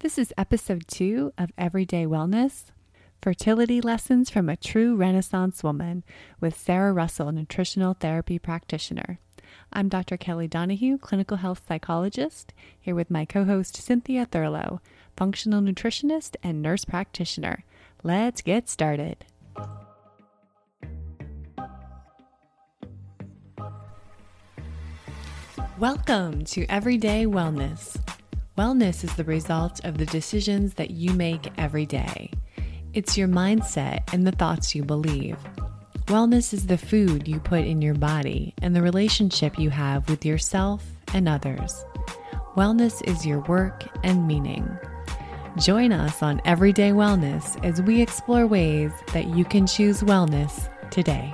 This is episode two of Everyday Wellness Fertility Lessons from a True Renaissance Woman with Sara Russell, nutritional therapy practitioner. I'm Dr. Kelly Donahue, clinical health psychologist, here with my co host Cynthia Thurlow, functional nutritionist and nurse practitioner. Let's get started. Welcome to Everyday Wellness. Wellness is the result of the decisions that you make every day. It's your mindset and the thoughts you believe. Wellness is the food you put in your body and the relationship you have with yourself and others. Wellness is your work and meaning. Join us on Everyday Wellness as we explore ways that you can choose wellness today.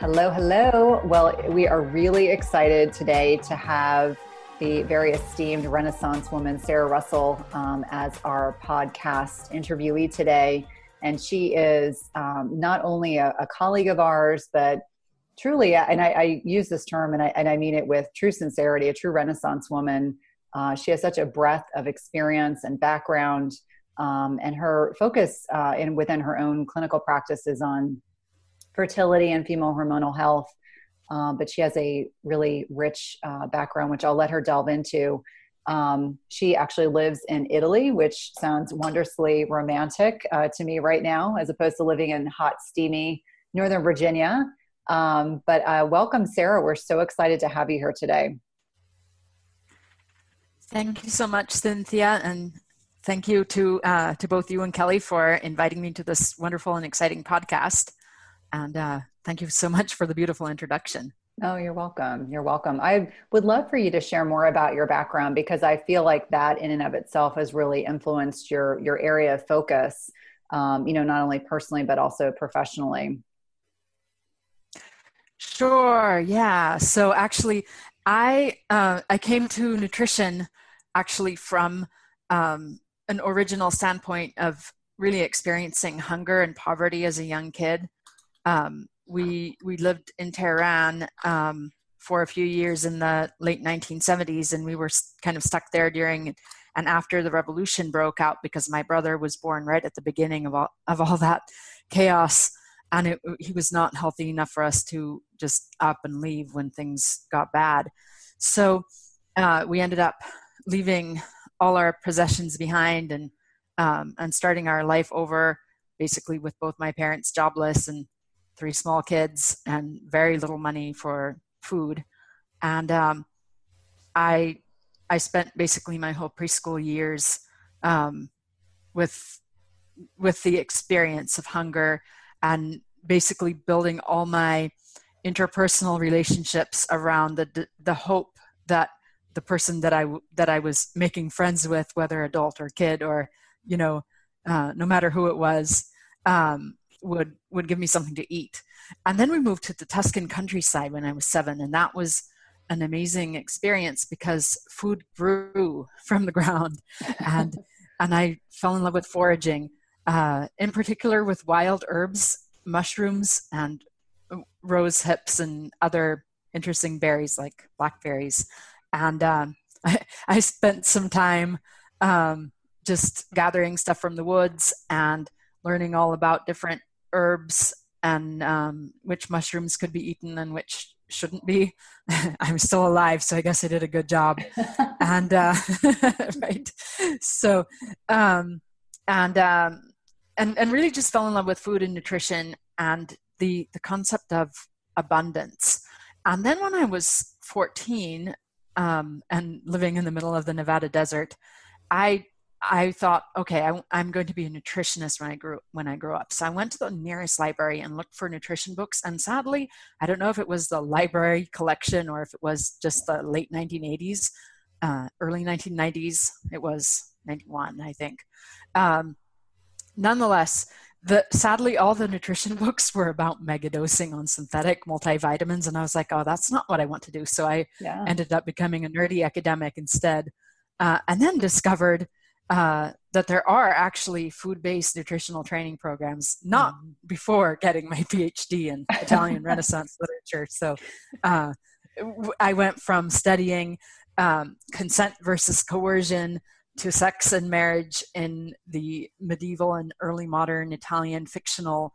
Hello, hello. Well, we are really excited today to have the very esteemed Renaissance woman, Sara Russell, um, as our podcast interviewee today. And she is um, not only a, a, colleague of ours, but truly, and I, I, use this term and I, and I mean it with true sincerity, a true Renaissance woman. Uh, she has such a breadth of experience and background, um, and her focus uh, in within her own clinical practice is on fertility and female hormonal health um, but she has a really rich uh, background, which I'll let her delve into. Um, she actually lives in Italy, which sounds wondrously romantic uh, to me right now, as opposed to living in hot, steamy Northern Virginia. Um, but uh, welcome, Sara. We're so excited to have you here today. Thank you so much, Cynthia, and thank you to uh, to both you and Kelly for inviting me to this wonderful and exciting podcast. And uh, Thank you so much for the beautiful introduction. Oh, you're welcome. You're welcome. I would love for you to share more about your background because I feel like that in and of itself has really influenced your your area of focus. Um, you know, not only personally but also professionally. Sure. Yeah. So actually, I uh, I came to nutrition actually from um, an original standpoint of really experiencing hunger and poverty as a young kid. Um, we we lived in Tehran um, for a few years in the late 1970s, and we were kind of stuck there during and after the revolution broke out because my brother was born right at the beginning of all of all that chaos, and it, he was not healthy enough for us to just up and leave when things got bad. So uh, we ended up leaving all our possessions behind and um, and starting our life over, basically with both my parents jobless and three small kids and very little money for food. And um, i i spent basically my whole preschool years um, with with the experience of hunger and basically building all my interpersonal relationships around the the hope that the person that I that I was making friends with, whether adult or kid or you know, uh, no matter who it was, um, would would give me something to eat. And then we moved to the tuscan countryside when i was seven and that was an amazing experience because food grew from the ground. And and i fell in love with foraging uh, in particular with wild herbs mushrooms and rose hips and other interesting berries like blackberries. And um, I, I, spent some time um, just gathering stuff from the woods and learning all about different herbs and um, which mushrooms could be eaten and which shouldn't be. I'm still alive, so I guess I did a good job. and uh, right, so um, and um, and and really just fell in love with food and nutrition and the the concept of abundance. And then when I was 14 um, and living in the middle of the Nevada desert, I I thought, okay, I, am going to be a nutritionist when I grew when I grew up. So I went to the nearest library and looked for nutrition books. And sadly, I don't know if it was the library collection or if it was just the late 1980s, uh, early 1990s. It was 91, I think. Um, nonetheless, the sadly all the nutrition books were about megadosing on synthetic multivitamins, and I was like, oh, that's not what I want to do. So I yeah. ended up becoming a nerdy academic instead. Uh, and then discovered uh, that there are actually food-based nutritional training programs not mm-hmm. before getting my phd in italian renaissance literature so uh, i went from studying um, consent versus coercion to sex and marriage in the medieval and early modern Italian fictional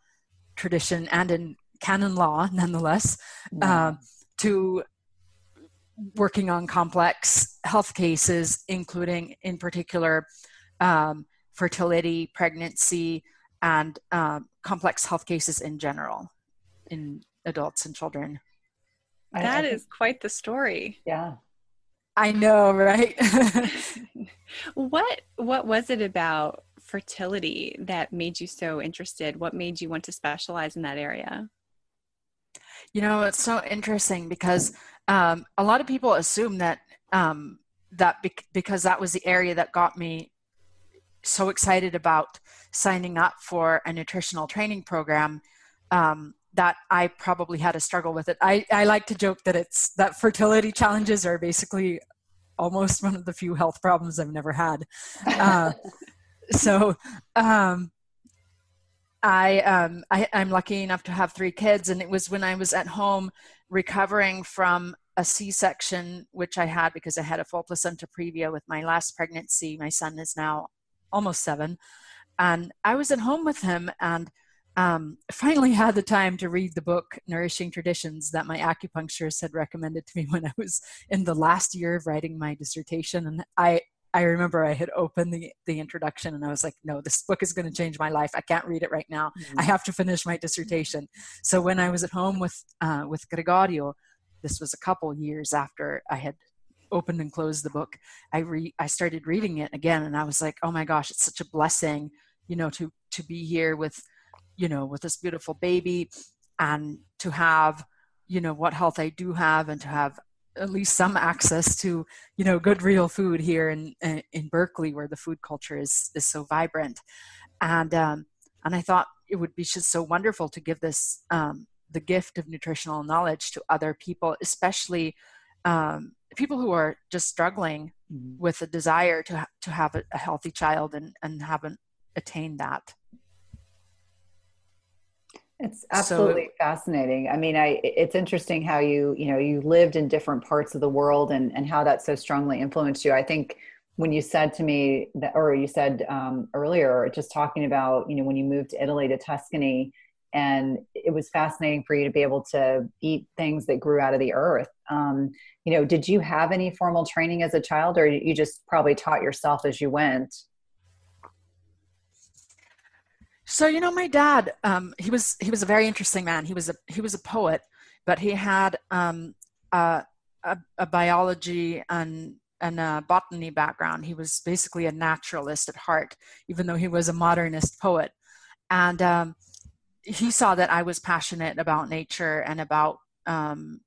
tradition and in canon law, nonetheless, uh, to working on complex health cases, including, in particular, um, fertility, pregnancy, and um, complex health cases in general in adults and children. That is quite the story. Yeah. I know, right? what what was it about fertility that made you so interested? What made you want to specialize in that area? You know, it's so interesting because um, a lot of people assume that um, that because that was the area that got me so excited about signing up for a nutritional training program um, that I probably had a struggle with it. I, I like to joke that it's that fertility challenges are basically almost one of the few health problems I've never had. Uh, so um, I, um, I I'm lucky enough to have three kids, and it was when I was at home recovering from a C-section, which I had because I had a full placenta previa with my last pregnancy. My son is now almost seven, and I was at home with him and um, finally had the time to read the book Nourishing Traditions that my acupuncturist had recommended to me when I was in the last year of writing my dissertation. And I, I remember I had opened the, the introduction and I was like, no, this book is going to change my life. I can't read it right now. Mm-hmm. I have to finish my dissertation. So when I was at home with, uh, with Gregorio, this was a couple years after I had opened and closed the book. I re I started reading it again and I was like, oh my gosh, it's such a blessing, you know, to, to be here with you know with this beautiful baby and to have you know what health i do have and to have at least some access to you know good real food here in in berkeley where the food culture is is so vibrant and um and i thought it would be just so wonderful to give this um the gift of nutritional knowledge to other people especially um people who are just struggling mm-hmm. with a desire to ha- to have a, a healthy child and and haven't attained that it's absolutely so, fascinating. I mean, I it's interesting how you, you know, you lived in different parts of the world and and how that so strongly influenced you. I think when you said to me that or you said um, earlier just talking about, you know, when you moved to Italy to Tuscany and it was fascinating for you to be able to eat things that grew out of the earth. Um, you know, did you have any formal training as a child or you just probably taught yourself as you went? So you know, my dad, um, he was he was a very interesting man. He was a he was a poet, but he had um, a, a, a, biology and and a botany background. He was basically a naturalist at heart, even though he was a modernist poet. And um, he saw that I was passionate about nature and about um,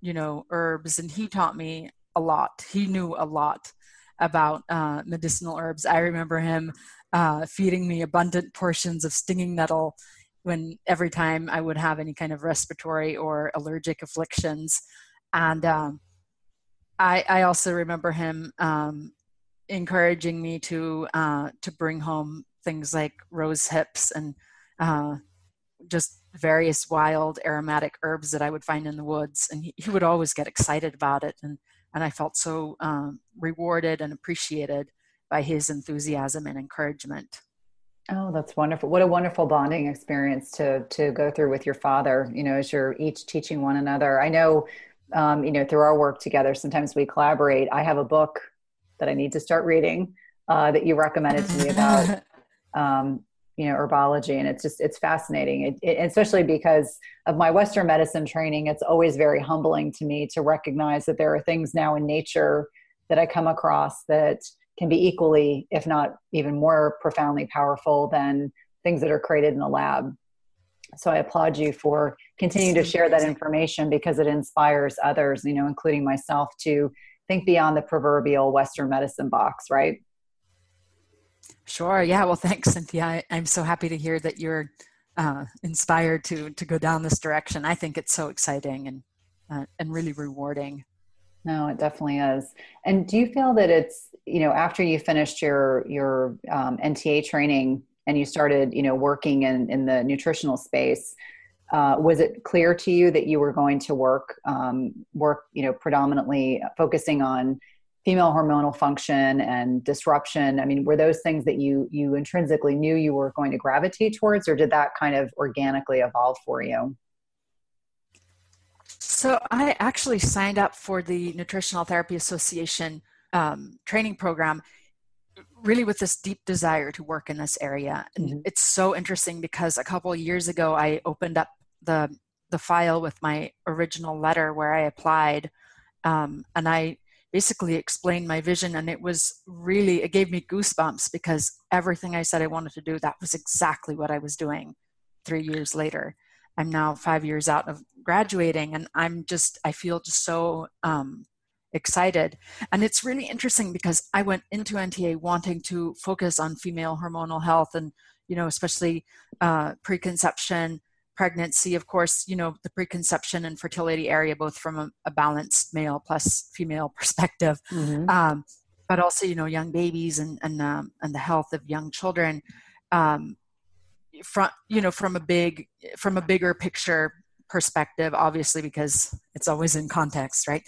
you know herbs, and he taught me a lot. He knew a lot about uh, medicinal herbs. I remember him uh, feeding me abundant portions of stinging nettle when every time I would have any kind of respiratory or allergic afflictions. And um, I, I, also remember him um, encouraging me to uh, to bring home things like rose hips and uh, just various wild aromatic herbs that I would find in the woods. And he, he would always get excited about it. And, and I felt so um, rewarded and appreciated by his enthusiasm and encouragement. Oh, that's wonderful. What a wonderful bonding experience to to go through with your father, you know, as you're each teaching one another. I know um, you know, through our work together, sometimes we collaborate. I have a book that I need to start reading uh, that you recommended to me about um, you know herbology and it's just it's fascinating it, it, especially because of my western medicine training it's always very humbling to me to recognize that there are things now in nature that i come across that can be equally, if not even more profoundly powerful than things that are created in the lab. So I applaud you for continuing to share that information because it inspires others, you know, including myself to think beyond the proverbial Western medicine box, right? Sure. Yeah. Well, thanks, Cynthia. I, am so happy to hear that you're uh, inspired to to go down this direction. I think it's so exciting and uh, and really rewarding. No, it definitely is. And do you feel that it's you know after you finished your your um, NTA training and you started you know working in in the nutritional space? Uh, was it clear to you that you were going to work um, work you know predominantly focusing on female hormonal function and disruption i mean were those things that you you intrinsically knew you were going to gravitate towards or did that kind of organically evolve for you so i actually signed up for the nutritional therapy association um, training program really with this deep desire to work in this area and mm-hmm. it's so interesting because a couple years ago i opened up the the file with my original letter where i applied um, and i basically explained my vision and it was really it gave me goosebumps because everything i said i wanted to do that was exactly what i was doing three years later i'm now five years out of graduating and i'm just i feel just so um, excited and it's really interesting because i went into nta wanting to focus on female hormonal health and you know especially uh, preconception pregnancy, of course, you know, the preconception and fertility area, both from a, a balanced male plus female perspective, mm-hmm. um, but also, you know, young babies and, and, um, and the health of young children. Um, from, you know, from a big, from a bigger picture perspective, obviously, because it's always in context, right?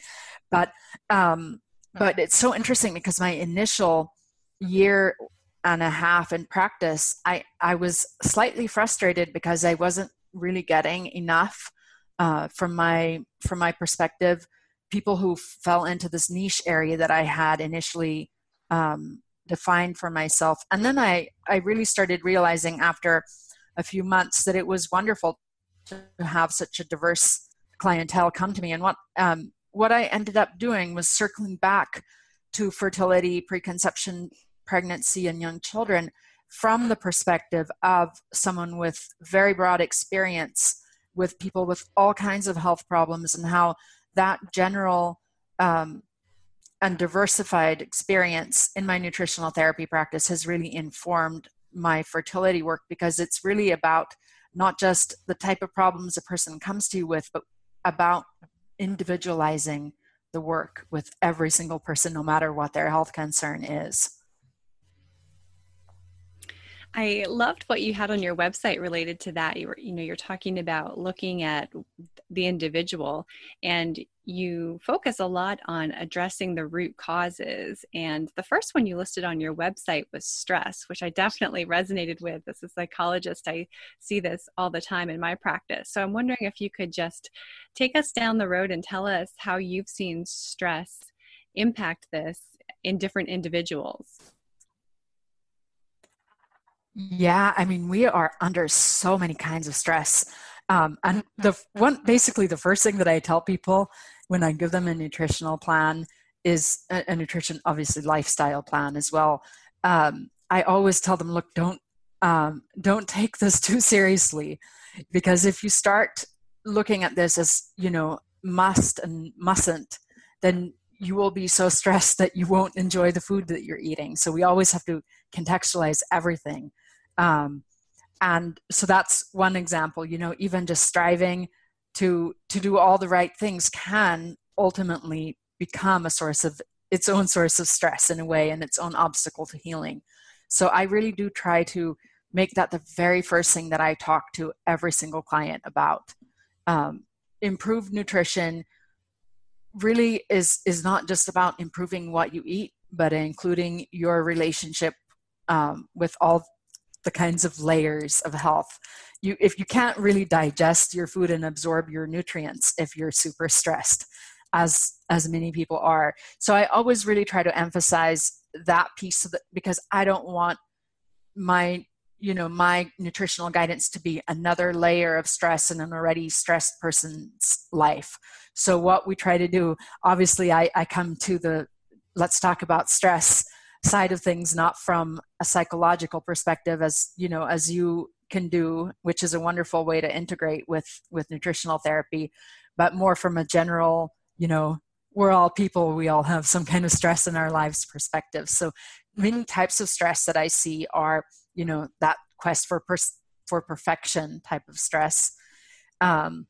But, um, but it's so interesting because my initial year and a half in practice, I, I was slightly frustrated because I wasn't really getting enough uh, from my from my perspective people who fell into this niche area that i had initially um, defined for myself. And then i i really started realizing after a few months that it was wonderful to have such a diverse clientele come to me. And what um, what i ended up doing was circling back to fertility preconception pregnancy and young children from the perspective of someone with very broad experience with people with all kinds of health problems and how that general um, and diversified experience in my nutritional therapy practice has really informed my fertility work because it's really about not just the type of problems a person comes to you with, but about individualizing the work with every single person, no matter what their health concern is. I loved what you had on your website related to that. You were, you know, you're talking about looking at the individual and you focus a lot on addressing the root causes. And the first one you listed on your website was stress, which I definitely resonated with. As a psychologist, I see this all the time in my practice. So I'm wondering if you could just take us down the road and tell us how you've seen stress impact this in different individuals. Yeah, I mean, we are under so many kinds of stress. Um, and the one, basically, the first thing that I tell people when I give them a nutritional plan is a, a nutrition, obviously, lifestyle plan as well. Um, I always tell them, look, don't um, don't take this too seriously, because if you start looking at this as you know must and mustn't, then you will be so stressed that you won't enjoy the food that you're eating. So we always have to contextualize everything. Um, and so that's one example, you know, even just striving to to do all the right things can ultimately become a source of its own source of stress in a way and its own obstacle to healing. So I really do try to make that the very first thing that I talk to every single client about. Um, improved nutrition really is is not just about improving what you eat, but including your relationship um, with all the kinds of layers of health. You, if you can't really digest your food and absorb your nutrients, if you're super stressed, as as many people are, so I always really try to emphasize that piece of it because I don't want my you know my nutritional guidance to be another layer of stress in an already stressed person's life so what we try to do obviously i, I come to the let's talk about stress side of things not from a psychological perspective as you know as you can do which is a wonderful way to integrate with with nutritional therapy but more from a general you know we're all people we all have some kind of stress in our lives perspective. So many types of stress that i see are you know that quest for pers- for perfection type of stress. Um,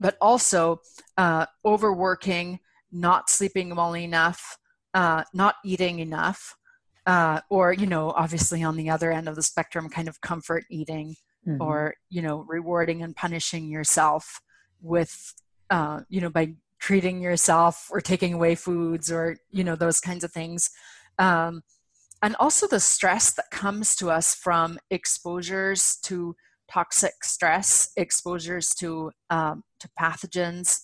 but also uh, overworking not sleeping well enough uh, not eating enough, uh, or you know, obviously on the other end of the spectrum, kind of comfort eating, mm-hmm. or you know, rewarding and punishing yourself with, uh, you know, by treating yourself or taking away foods or you know those kinds of things um, and also the stress that comes to us from exposures to toxic stress exposures to um, to pathogens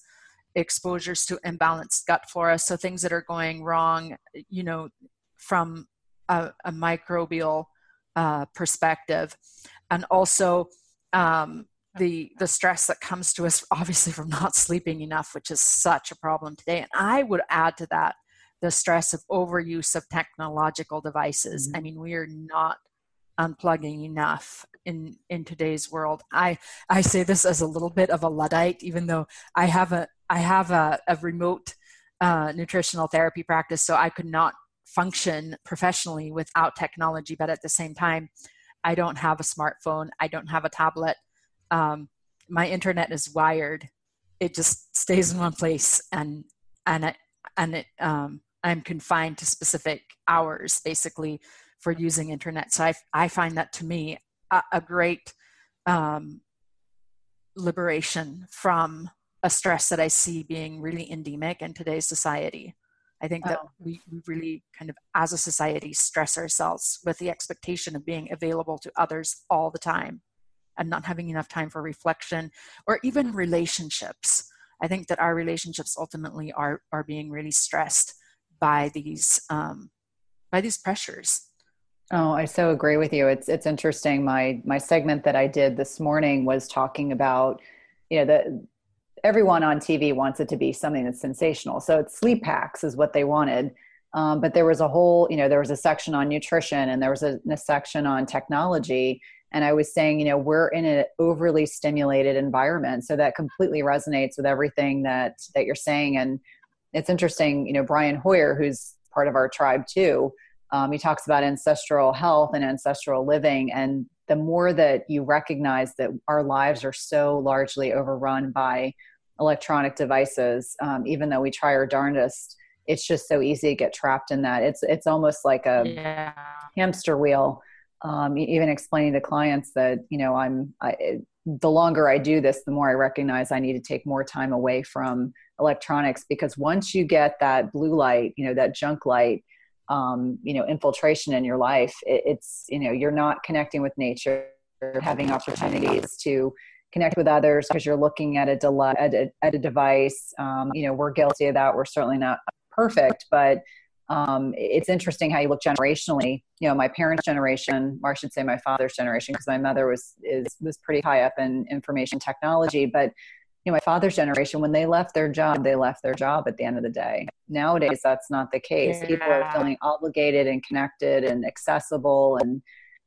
exposures to imbalanced gut flora. So things that are going wrong you know from a, a microbial uh, perspective. And also um, the the stress that comes to us obviously from not sleeping enough which is such a problem today. And i would add to that the stress of overuse of technological devices. Mm-hmm. i mean we are not unplugging enough in in today's world. I i say this as a little bit of a luddite even though i have a i have a, a remote uh, nutritional therapy practice so i could not function professionally without technology but at the same time i don't have a smartphone i don't have a tablet. Um, my internet is wired. It just stays in one place and and and it um, i'm confined to specific hours basically for using internet so i, I find that to me a, a great um, liberation from a stress that i see being really endemic in today's society i think that oh. we, we really kind of as a society stress ourselves with the expectation of being available to others all the time and not having enough time for reflection or even relationships. I think that our relationships ultimately are are being really stressed by these um, by these pressures. Oh, I so agree with you. It's it's interesting. My my segment that I did this morning was talking about, you know, the everyone on TV wants it to be something that's sensational. So it's sleep hacks is what they wanted. Um, but there was a whole, you know, there was a section on nutrition and there was a, a section on technology and i was saying you know we're in an overly stimulated environment so that completely resonates with everything that that you're saying and it's interesting you know brian hoyer who's part of our tribe too um, he talks about ancestral health and ancestral living and the more that you recognize that our lives are so largely overrun by electronic devices um, even though we try our darndest it's just so easy to get trapped in that it's it's almost like a yeah. hamster wheel um, even explaining to clients that you know i'm I, the longer i do this the more i recognize i need to take more time away from electronics because once you get that blue light you know that junk light um, you know infiltration in your life it, it's you know you're not connecting with nature having opportunities to connect with others because you're looking at a, at at a device um, you know we're guilty of that we're certainly not perfect but um, it's interesting how you look generationally. You know, my parents' generation, or I should say my father's generation, because my mother was is was pretty high up in information technology. But you know, my father's generation, when they left their job, they left their job at the end of the day. Nowadays, that's not the case. Yeah. People are feeling obligated and connected and accessible, and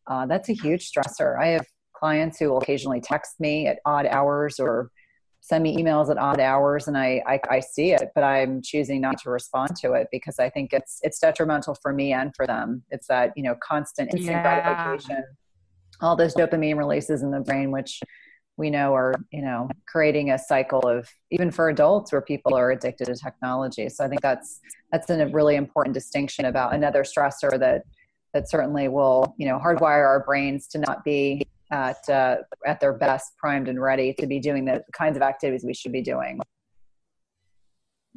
uh, that's a huge stressor. I have clients who will occasionally text me at odd hours or send me emails at odd hours and I, I, I see it but i'm choosing not to respond to it because i think it's it's detrimental for me and for them it's that you know constant instant yeah. gratification all those dopamine releases in the brain which we know are you know creating a cycle of even for adults where people are addicted to technology so i think that's that's a really important distinction about another stressor that that certainly will you know hardwire our brains to not be at uh, at their best, primed and ready to be doing the kinds of activities we should be doing.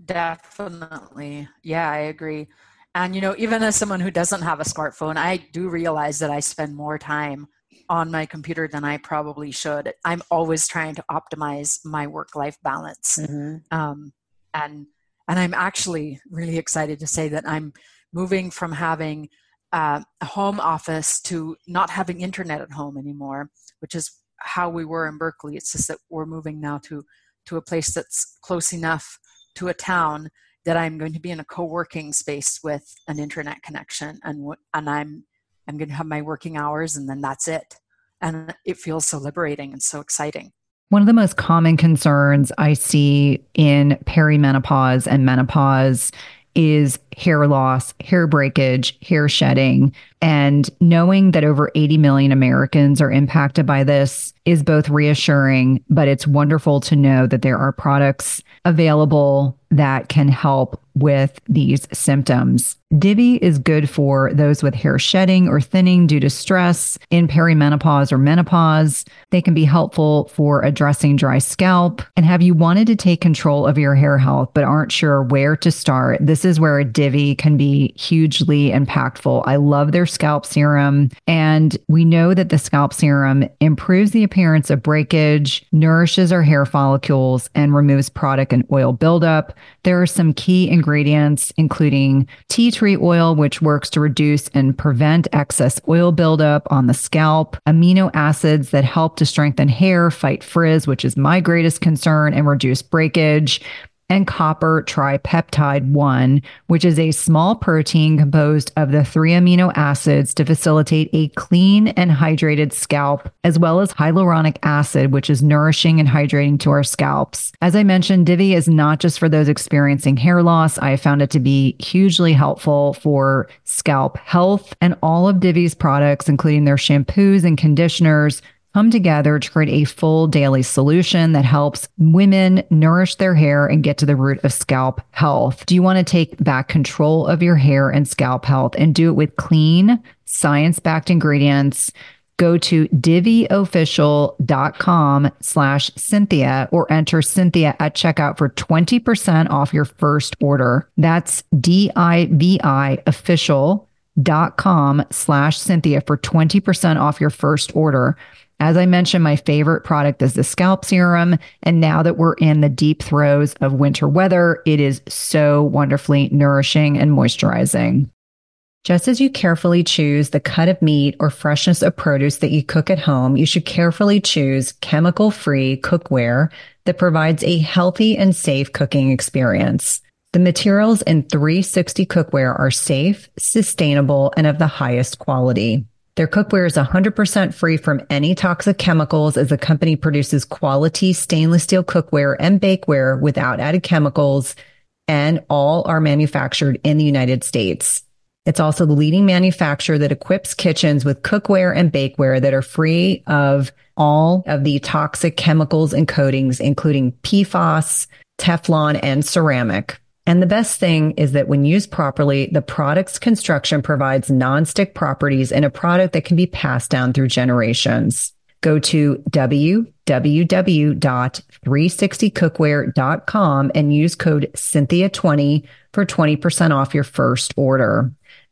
Definitely, yeah, I agree. And you know, even as someone who doesn't have a smartphone, I do realize that I spend more time on my computer than I probably should. I'm always trying to optimize my work-life balance, mm-hmm. um, and and I'm actually really excited to say that I'm moving from having uh, a home office to not having internet at home anymore, which is how we were in Berkeley. It's just that we're moving now to to a place that's close enough to a town that I'm going to be in a co-working space with an internet connection, and and I'm I'm going to have my working hours, and then that's it. And it feels so liberating and so exciting. One of the most common concerns I see in perimenopause and menopause is hair loss, hair breakage, hair shedding. And knowing that over 80 million Americans are impacted by this is both reassuring, but it's wonderful to know that there are products available that can help with these symptoms. Divi is good for those with hair shedding or thinning due to stress in perimenopause or menopause. They can be helpful for addressing dry scalp. And have you wanted to take control of your hair health but aren't sure where to start? This is where a Divi can be hugely impactful. I love their scalp serum. And we know that the scalp serum improves the appearance of breakage, nourishes our hair follicles, and removes product and oil buildup. There are some key ingredients, including tea tree oil, which works to reduce and prevent excess oil buildup on the scalp, amino acids that help to strengthen hair, fight frizz, which is my greatest concern, and reduce breakage and copper tripeptide 1, which is a small protein composed of the three amino acids to facilitate a clean and hydrated scalp, as well as hyaluronic acid, which is nourishing and hydrating to our scalps. As I mentioned, Divi is not just for those experiencing hair loss. I found it to be hugely helpful for scalp health, and all of Divi's products, including their shampoos and conditioners, come together to create a full daily solution that helps women nourish their hair and get to the root of scalp health. Do you want to take back control of your hair and scalp health and do it with clean, science backed ingredients? Go to diviofficial.com slash Cynthia or enter Cynthia at checkout for 20% off your first order. That's D-I-V-I official.com slash Cynthia for 20% off your first order. As I mentioned, my favorite product is the scalp serum. And now that we're in the deep throes of winter weather, it is so wonderfully nourishing and moisturizing. Just as you carefully choose the cut of meat or freshness of produce that you cook at home, you should carefully choose chemical free cookware that provides a healthy and safe cooking experience. The materials in 360 cookware are safe, sustainable, and of the highest quality. Their cookware is 100% free from any toxic chemicals as the company produces quality stainless steel cookware and bakeware without added chemicals, and all are manufactured in the United States. It's also the leading manufacturer that equips kitchens with cookware and bakeware that are free of all of the toxic chemicals and coatings, including PFAS, Teflon, and ceramic. And the best thing is that when used properly, the product's construction provides nonstick properties in a product that can be passed down through generations. Go to www.360cookware.com and use code Cynthia20 for 20% off your first order.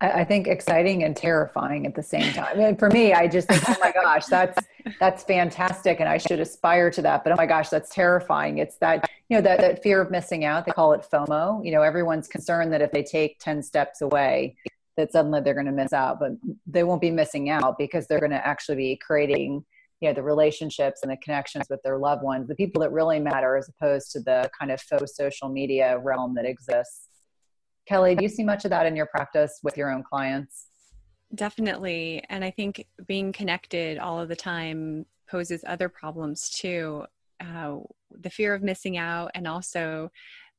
I think exciting and terrifying at the same time. And for me, I just think, oh my gosh, that's that's fantastic, and I should aspire to that. But oh my gosh, that's terrifying. It's that you know that, that fear of missing out. They call it FOMO. You know, everyone's concerned that if they take ten steps away, that suddenly they're going to miss out. But they won't be missing out because they're going to actually be creating you know the relationships and the connections with their loved ones, the people that really matter, as opposed to the kind of faux social media realm that exists Kelly, do you see much of that in your practice with your own clients? Definitely. And I think being connected all of the time poses other problems too. Uh, the fear of missing out and also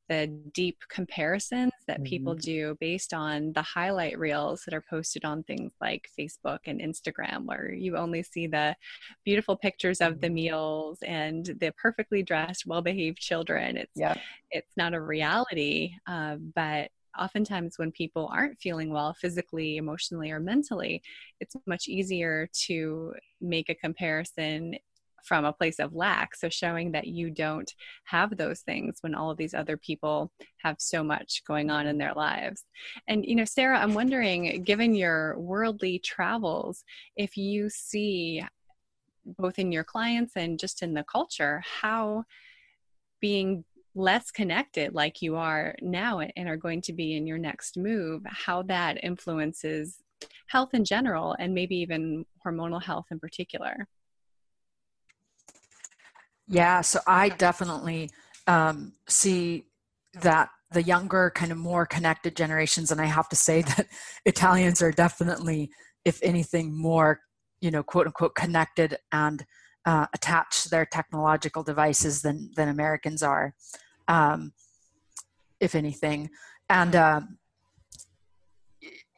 the deep comparisons that mm-hmm. people do based on the highlight reels that are posted on things like Facebook and Instagram, where you only see the beautiful pictures of the mm-hmm. meals and the perfectly dressed, well behaved children. It's, yeah. it's not a reality, uh, but oftentimes when people aren't feeling well physically, emotionally, or mentally, it's much easier to make a comparison from a place of lack. So, showing that you don't have those things when all of these other people have so much going on in their lives. And, you know, Sara, I'm wondering, given your worldly travels, if you see both in your clients and just in the culture, how being less connected like you are now and are going to be in your next move, how that influences health in general and maybe even hormonal health in particular. Yeah, so I definitely um, see that the younger kind of more connected generations and i have to say that italians are definitely if anything more you know quote unquote connected and uh, attached to their technological devices than than americans are um, if anything. And uh,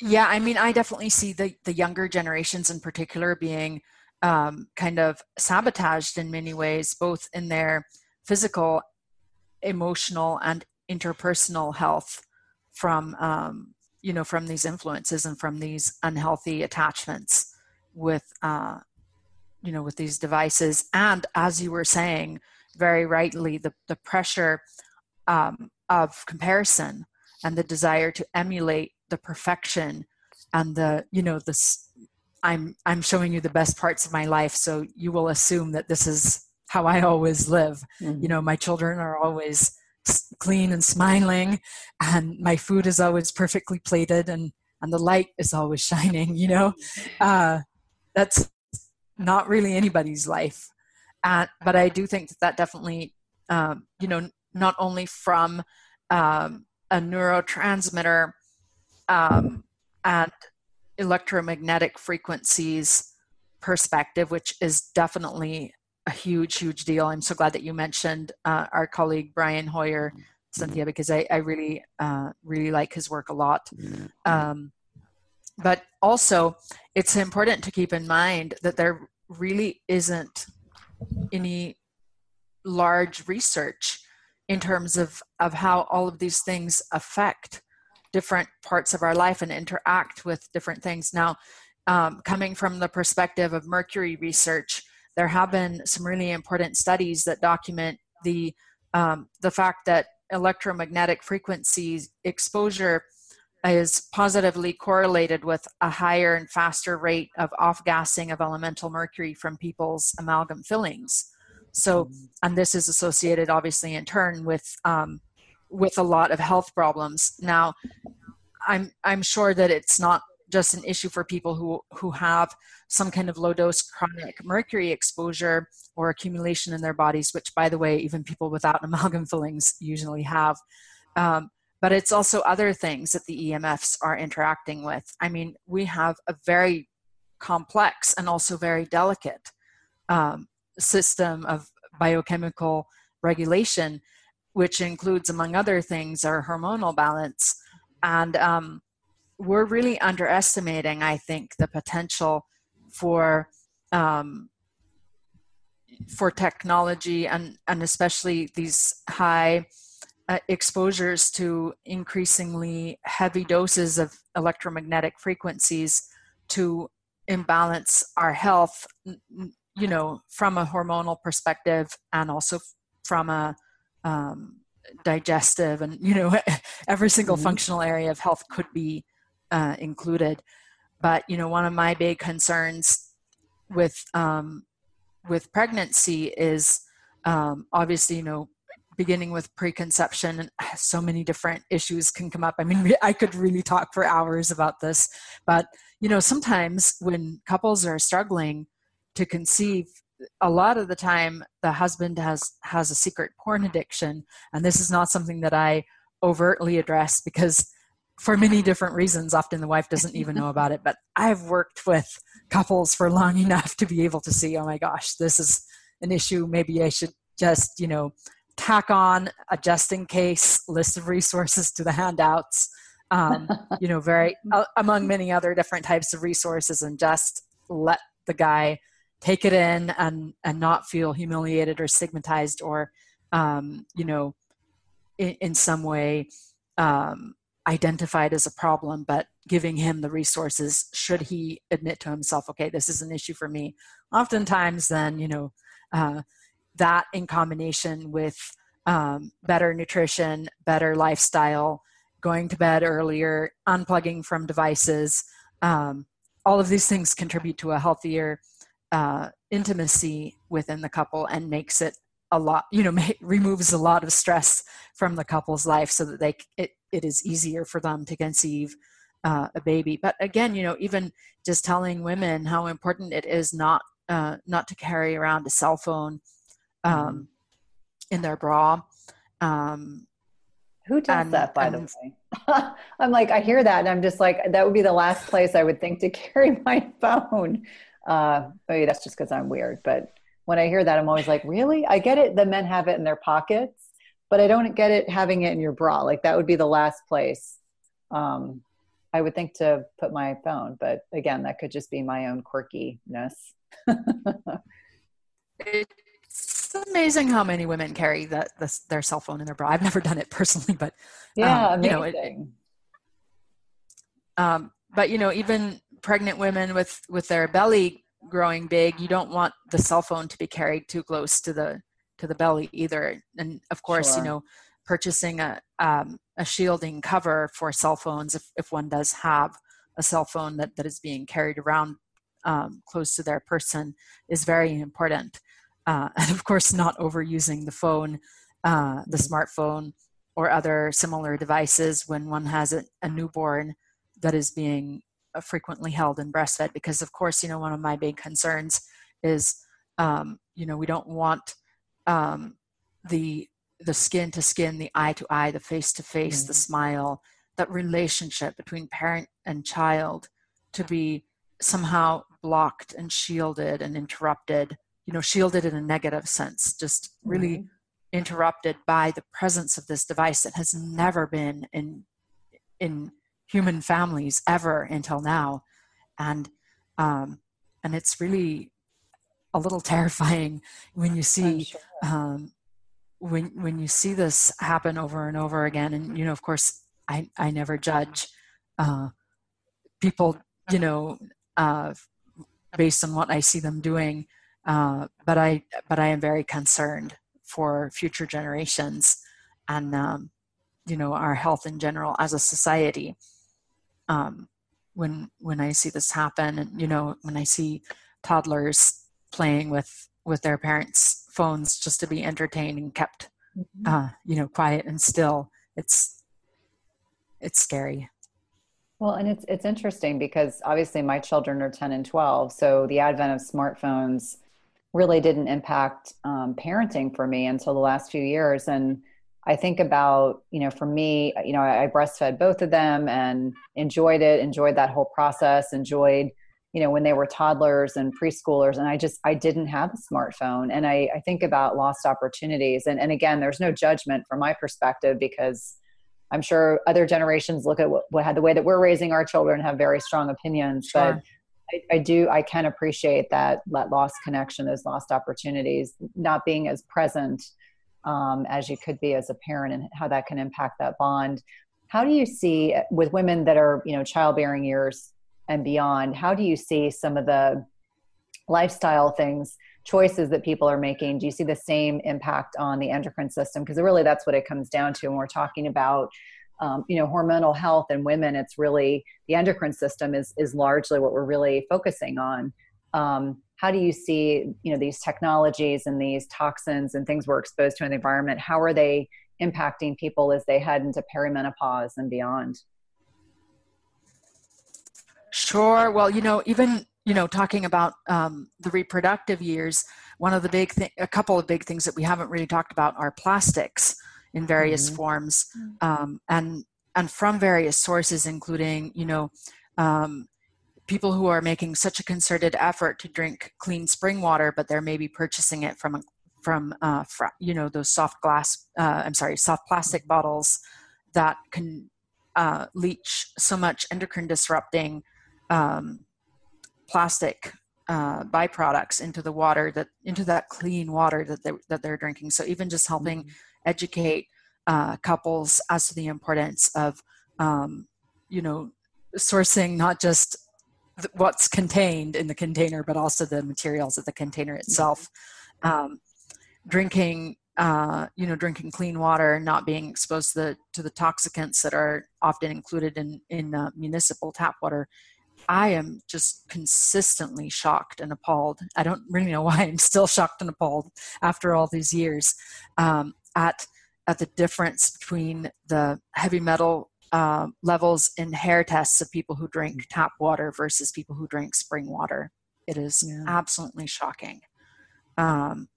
yeah i mean i definitely see the the younger generations in particular being um, kind of sabotaged in many ways both in their physical emotional and interpersonal health from um, you know from these influences and from these unhealthy attachments with uh, you know with these devices. And as you were saying very rightly the, the pressure um, of comparison and the desire to emulate the perfection and the you know this i'm i'm showing you the best parts of my life so you will assume that this is how i always live. Mm-hmm. you know my children are always clean and smiling and my food is always perfectly plated and and the light is always shining you know? Uh, that's not really anybody's life but i do think that that definitely um, you know not only from um, a neurotransmitter um, and electromagnetic frequencies perspective which is definitely a huge, huge deal. I'm so glad that you mentioned uh, our colleague Brian Hoyer, Cynthia, because I, I really, uh, really like his work a lot. Um, but also, it's important to keep in mind that there really isn't any large research in terms of, of how all of these things affect different parts of our life and interact with different things. Now, um, coming from the perspective of Mercury research, there have been some really important studies that document the um, the fact that electromagnetic frequency exposure is positively correlated with a higher and faster rate of off-gassing of elemental mercury from people's amalgam fillings. So, and this is associated, obviously, in turn with um, with a lot of health problems. Now, I'm I'm sure that it's not just an issue for people who who have some kind of low dose chronic mercury exposure or accumulation in their bodies, which, by the way, even people without amalgam fillings usually have. Um, but it's also other things that the EMFs are interacting with. I mean, we have a very complex and also very delicate um, system of biochemical regulation, which includes, among other things, our hormonal balance. And um, we're really underestimating, I think, the potential for um, for technology and and especially these high uh, exposures to increasingly heavy doses of electromagnetic frequencies to imbalance our health you know from a hormonal perspective and also from a um, digestive and you know every single mm-hmm. functional area of health could be uh, included. But you know, one of my big concerns with um, with pregnancy is um, obviously you know beginning with preconception and so many different issues can come up i mean i could really talk for hours about this but you know sometimes when couples are struggling to conceive a lot of the time the husband has has a secret porn addiction and this is not something that i overtly address because for many different reasons. Often the wife doesn't even know about it, but I've worked with couples for long enough to be able to see, oh my gosh, this is an issue. Maybe I should just, you know, tack on a just in case list of resources to the handouts, um, you know, very, uh, among many other different types of resources and just let the guy take it in and, and not feel humiliated or stigmatized or, um, you know, in, in some way, um, identified as a problem, but giving him the resources should he admit to himself, okay, this is an issue for me. Oftentimes, then, you know, uh, that in combination with um, better nutrition, better lifestyle, going to bed earlier, unplugging from devices, um, all of these things contribute to a healthier uh, intimacy within the couple and makes it a lot you know removes a lot of stress from the couple's life so that they it, it is easier for them to conceive uh, a baby. But again you know even just telling women how important it is not uh, not to carry around a cell phone um, mm-hmm. in their bra um, Who does and, that, by and, the way? I'm like, I hear that, and I'm just like, that would be the last place I would think to carry my phone. Uh, maybe that's just because I'm weird, but when I hear that, I'm always like, really? I get it. The men have it in their pockets, but I don't get it having it in your bra. Like that would be the last place um, I would think to put my phone. But again, that could just be my own quirkiness. it's amazing how many women carry that their cell phone in their bra. I've never done it personally, but yeah, um, amazing. You know, it, um, but you know, even pregnant women with with their belly growing big, you don't want the cell phone to be carried too close to the to the belly either. And of course, sure. you know, purchasing a um, a shielding cover for cell phones if if one does have a cell phone that that is being carried around um, close to their person is very important. Uh, and of course, not overusing the phone, uh, the mm-hmm. smartphone, or other similar devices when one has a, a newborn that is being uh, frequently held and breastfed. Because, of course, you know, one of my big concerns is, um, you know, we don't want um, the the skin to skin, the eye to eye, the face to face, the smile, that relationship between parent and child to be somehow blocked and shielded and interrupted you know shielded in a negative sense just really mm-hmm. interrupted by the presence of this device that has never been in in human families ever until now and um and it's really a little terrifying when you see sure. um when when you see this happen over and over again and you know of course i i never judge uh people you know uh based on what I see them doing. Uh, but I but I am very concerned for future generations and um, you know our health in general as a society. Um, when when I see this happen, and you know when I see toddlers playing with with their parents' phones just to be entertained and kept mm-hmm. uh, you know quiet and still, it's it's scary. Well, and it's it's interesting because obviously my children are 10 and 12, so the advent of smartphones really didn't impact um, parenting for me until the last few years. And I think about, you know, for me, you know, I, I breastfed both of them and enjoyed it, enjoyed that whole process, enjoyed, you know, when they were toddlers and preschoolers. And I just, I didn't have a smartphone. And I, I think about lost opportunities. And, and again, there's no judgment from my perspective because I'm sure other generations look at what, what the way that we're raising our children have very strong opinions, sure. but I, I, do I can appreciate that that lost connection, those lost opportunities, not being as present um, as you could be as a parent, and how that can impact that bond. How do you see with women that are you know childbearing years and beyond? How do you see some of the lifestyle things? choices that people are making do you see the same impact on the endocrine system because really that's what it comes down to when we're talking about um, you know hormonal health in women it's really the endocrine system is is largely what we're really focusing on. Um, how do you see you know these technologies and these toxins and things we're exposed to in the environment how are they impacting people as they head into perimenopause and beyond? Sure. Well you know even you know, talking about um, the reproductive years, one of the big thing, a couple of big things that we haven't really talked about are plastics in various mm-hmm. forms, mm. um, and and from various sources, including you know, um, people who are making such a concerted effort to drink clean spring water, but they're maybe purchasing it from from uh, fr- you know those soft glass, uh, I'm sorry, soft plastic bottles that can uh, leach so much endocrine disrupting um, plastic uh, byproducts into the water that into that clean water that they that they're drinking. So even just helping mm-hmm. Educate uh, couples as to the importance of um, you know sourcing not just th- what's contained in the container, but also the materials of the container itself. Um, drinking uh, you know drinking clean water not being exposed to the to the toxicants that are often included in in uh, municipal tap water I am just consistently shocked and appalled. I don't really know why I'm still shocked and appalled after all these years um, at at the difference between the heavy metal uh, levels in hair tests of people who drink tap water versus people who drink spring water. It is yeah. absolutely shocking. Um,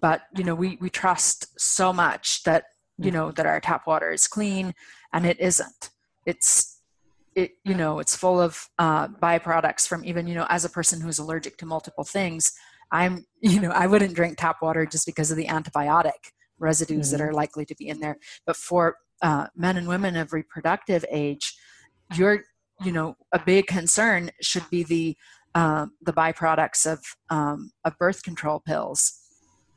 but you know, we we trust so much that you know that our tap water is clean and it isn't it's it you know it's full of uh, byproducts from even you know as a person who's allergic to multiple things i'm you know i wouldn't drink tap water just because of the antibiotic residues mm-hmm. that are likely to be in there but for uh, men and women of reproductive age you're you know a big concern should be the uh, the byproducts of um, of birth control pills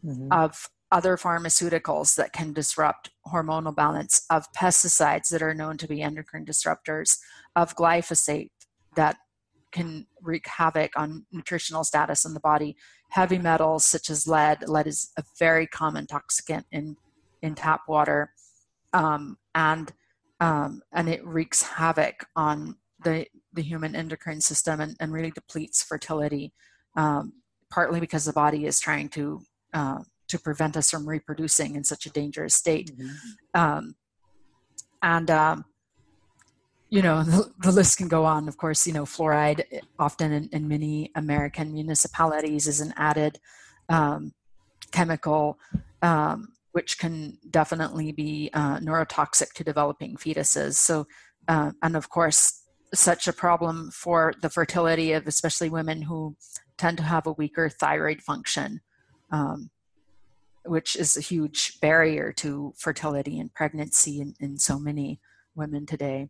mm-hmm. of other pharmaceuticals that can disrupt hormonal balance, of pesticides that are known to be endocrine disruptors, of glyphosate that can wreak havoc on nutritional status in the body, heavy metals such as lead. Lead is a very common toxicant in, in tap water, um, and um, and it wreaks havoc on the the human endocrine system and, and really depletes fertility. Um, partly because the body is trying to uh, to prevent us from reproducing in such a dangerous state. Mm-hmm. Um, and, um, you know, the, the, list can go on. Of course, you know, fluoride often in, in many American municipalities is an added um, chemical, um, which can definitely be uh, neurotoxic to developing fetuses. So, uh, and of course, such a problem for the fertility of especially women who tend to have a weaker thyroid function. Um, which is a huge barrier to fertility and pregnancy in, in so many women today.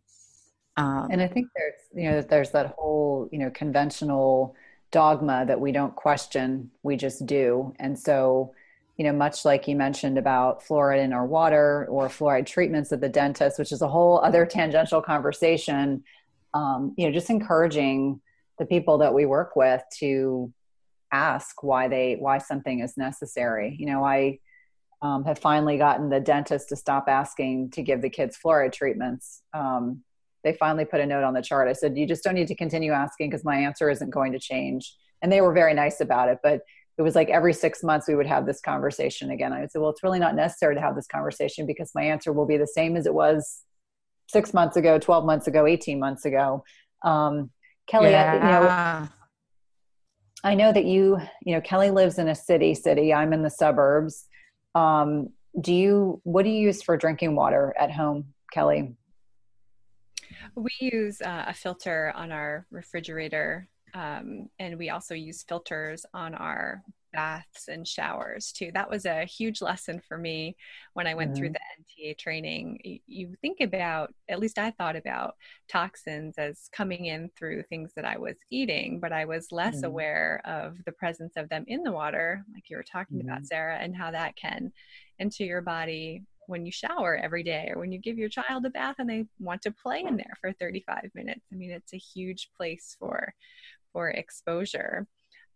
Um, and I think there's, you know, there's that whole, you know, conventional dogma that we don't question, we just do. And so, you know, much like you mentioned about fluoride in our water or fluoride treatments at the dentist, which is a whole other tangential conversation, um, you know, just encouraging the people that we work with to ask why they why something is necessary you know i um, have finally gotten the dentist to stop asking to give the kids fluoride treatments um, they finally put a note on the chart i said you just don't need to continue asking because my answer isn't going to change and they were very nice about it but it was like every six months we would have this conversation again i said well it's really not necessary to have this conversation because my answer will be the same as it was six months ago 12 months ago 18 months ago um, kelly yeah. I, you know I know that you, you know, Kelly lives in a city city. I'm in the suburbs. Um, do you, what do you use for drinking water at home, Kelly? We use uh, a filter on our refrigerator, um, and we also use filters on our baths and showers too. That was a huge lesson for me when I went mm-hmm. through the NTA training. You think about, at least I thought about toxins as coming in through things that I was eating, but I was less mm-hmm. aware of the presence of them in the water, like you were talking mm-hmm. about, Sara, and how that can enter your body when you shower every day or when you give your child a bath and they want to play in there for 35 minutes. I mean, it's a huge place for for exposure.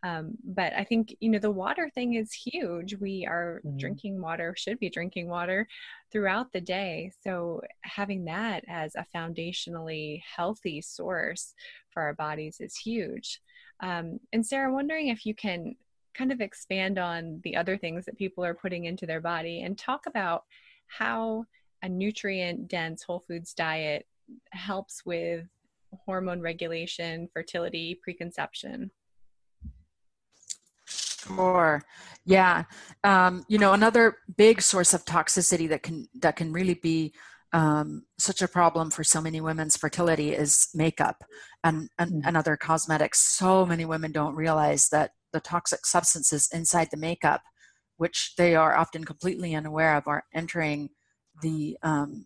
Um, but I think, you know, the water thing is huge. We are mm-hmm. drinking water, should be drinking water throughout the day. So having that as a foundationally healthy source for our bodies is huge. Um, and Sara, I'm wondering if you can kind of expand on the other things that people are putting into their body and talk about how a nutrient dense whole foods diet helps with hormone regulation, fertility, preconception. Sure. Yeah. Um, you know, another big source of toxicity that can that can really be um, such a problem for so many women's fertility is makeup and, and, mm. and other cosmetics. So many women don't realize that the toxic substances inside the makeup, which they are often completely unaware of, are entering the um,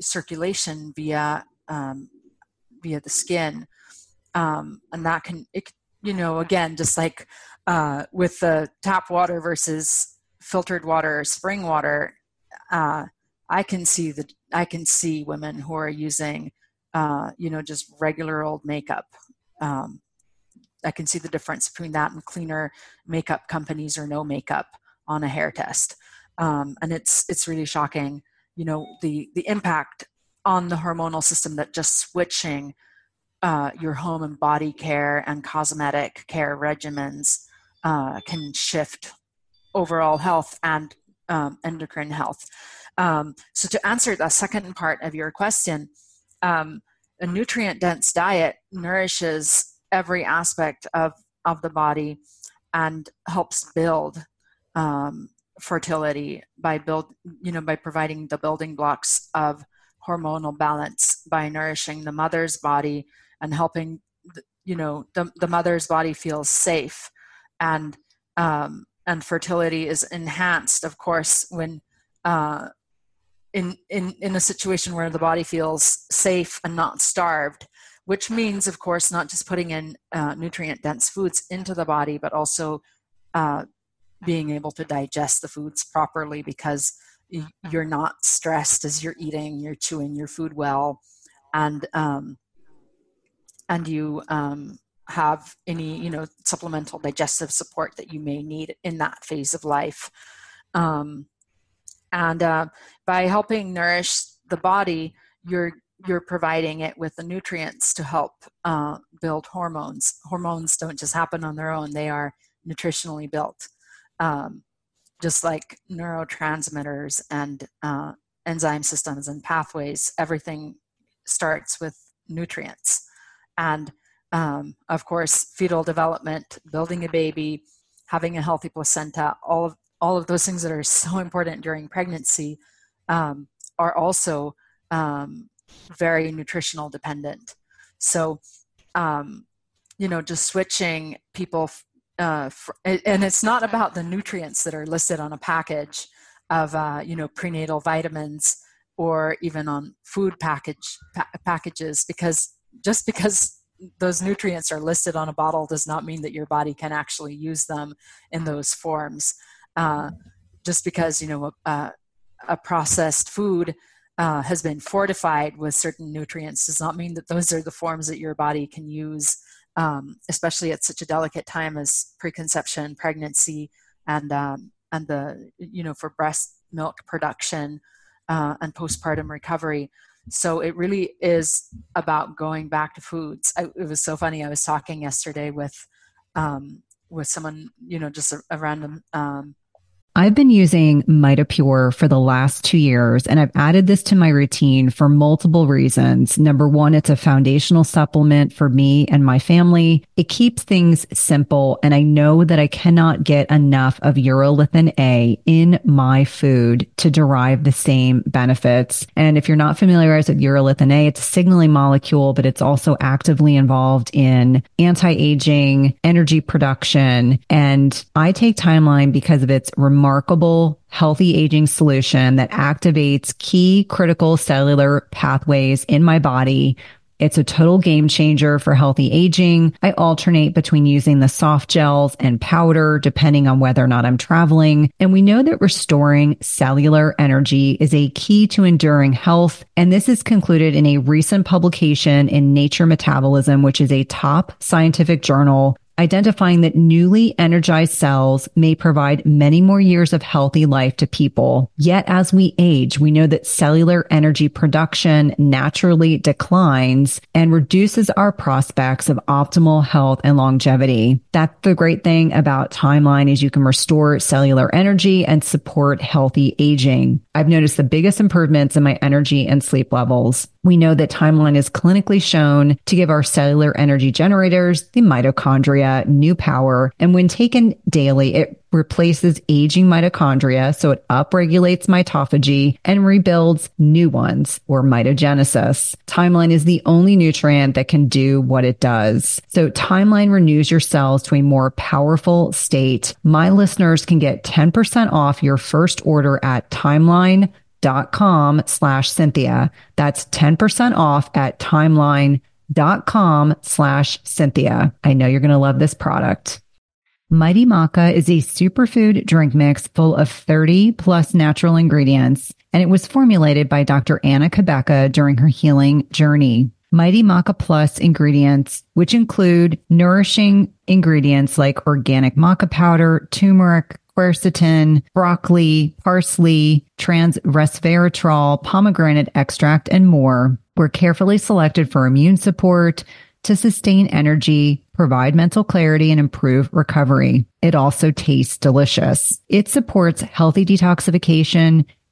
circulation via um, via the skin, um, and that can it, you know again just like uh, with the tap water versus filtered water or spring water, uh, I can see the I can see women who are using, uh, you know, just regular old makeup. Um, I can see the difference between that and cleaner makeup companies or no makeup on a hair test, um, and it's it's really shocking. You know, the the impact on the hormonal system that just switching uh, your home and body care and cosmetic care regimens uh, can shift overall health and um, endocrine health. Um, so, to answer the second part of your question, um, a nutrient dense diet nourishes every aspect of, of the body and helps build um, fertility by build you know by providing the building blocks of hormonal balance by nourishing the mother's body and helping you know the, the mother's body feels safe. And um, and fertility is enhanced of course when uh, in in in a situation where the body feels safe and not starved which means of course not just putting in uh, nutrient dense foods into the body but also uh, being able to digest the foods properly because you're not stressed as you're eating you're chewing your food well and um, and you um, have any you know supplemental digestive support that you may need in that phase of life. Um, and uh, by helping nourish the body you're you're providing it with the nutrients to help uh, build hormones. Hormones don't just happen on their own. They are nutritionally built um, just like neurotransmitters and uh, enzyme systems and pathways everything starts with nutrients. And um, of course fetal development building a baby having a healthy placenta all of all of those things that are so important during pregnancy um, are also um, very nutritional dependent. So um, you know just switching people uh, and it's not about the nutrients that are listed on a package of uh, you know prenatal vitamins or even on food package pa- packages because just because those nutrients are listed on a bottle does not mean that your body can actually use them in those forms. Uh, just because you know a, a processed food uh, has been fortified with certain nutrients does not mean that those are the forms that your body can use, um, especially at such a delicate time as preconception, pregnancy, and um, and the you know for breast milk production uh, and postpartum recovery. So it really is about going back to foods. I, it was so funny. I was talking yesterday with um, with someone, you know, just a, a random um, I've been using MitoPure for the last two years, and I've added this to my routine for multiple reasons. Number one, it's a foundational supplement for me and my family. It keeps things simple, and I know that I cannot get enough of urolithin A in my food to derive the same benefits. And if you're not familiarized with urolithin A, it's a signaling molecule, but it's also actively involved in anti-aging, energy production, and I take Timeline because of its remarkable remarkable healthy aging solution that activates key critical cellular pathways in my body. It's a total game changer for healthy aging. I alternate between using the soft gels and powder depending on whether or not I'm traveling. And we know that restoring cellular energy is a key to enduring health. And this is concluded in a recent publication in Nature Metabolism, which is a top scientific journal identifying that newly energized cells may provide many more years of healthy life to people. Yet as we age, we know that cellular energy production naturally declines and reduces our prospects of optimal health and longevity. That's the great thing about Timeline is you can restore cellular energy and support healthy aging. I've noticed the biggest improvements in my energy and sleep levels. We know that Timeline is clinically shown to give our cellular energy generators, the mitochondria, new power. And when taken daily, it replaces aging mitochondria. So it upregulates mitophagy and rebuilds new ones or mitogenesis. Timeline is the only nutrient that can do what it does. So Timeline renews your cells to a more powerful state. My listeners can get 10% off your first order at timeline dot com slash Cynthia. That's 10% off at timeline dot com slash Cynthia. I know you're going to love this product. Mighty Maca is a superfood drink mix full of 30 plus natural ingredients, and it was formulated by Dr. Anna Cabeca during her healing journey. Mighty Maca Plus ingredients, which include nourishing ingredients like organic maca powder, turmeric, quercetin, broccoli, parsley, trans resveratrol, pomegranate extract, and more were carefully selected for immune support to sustain energy, provide mental clarity, and improve recovery. It also tastes delicious. It supports healthy detoxification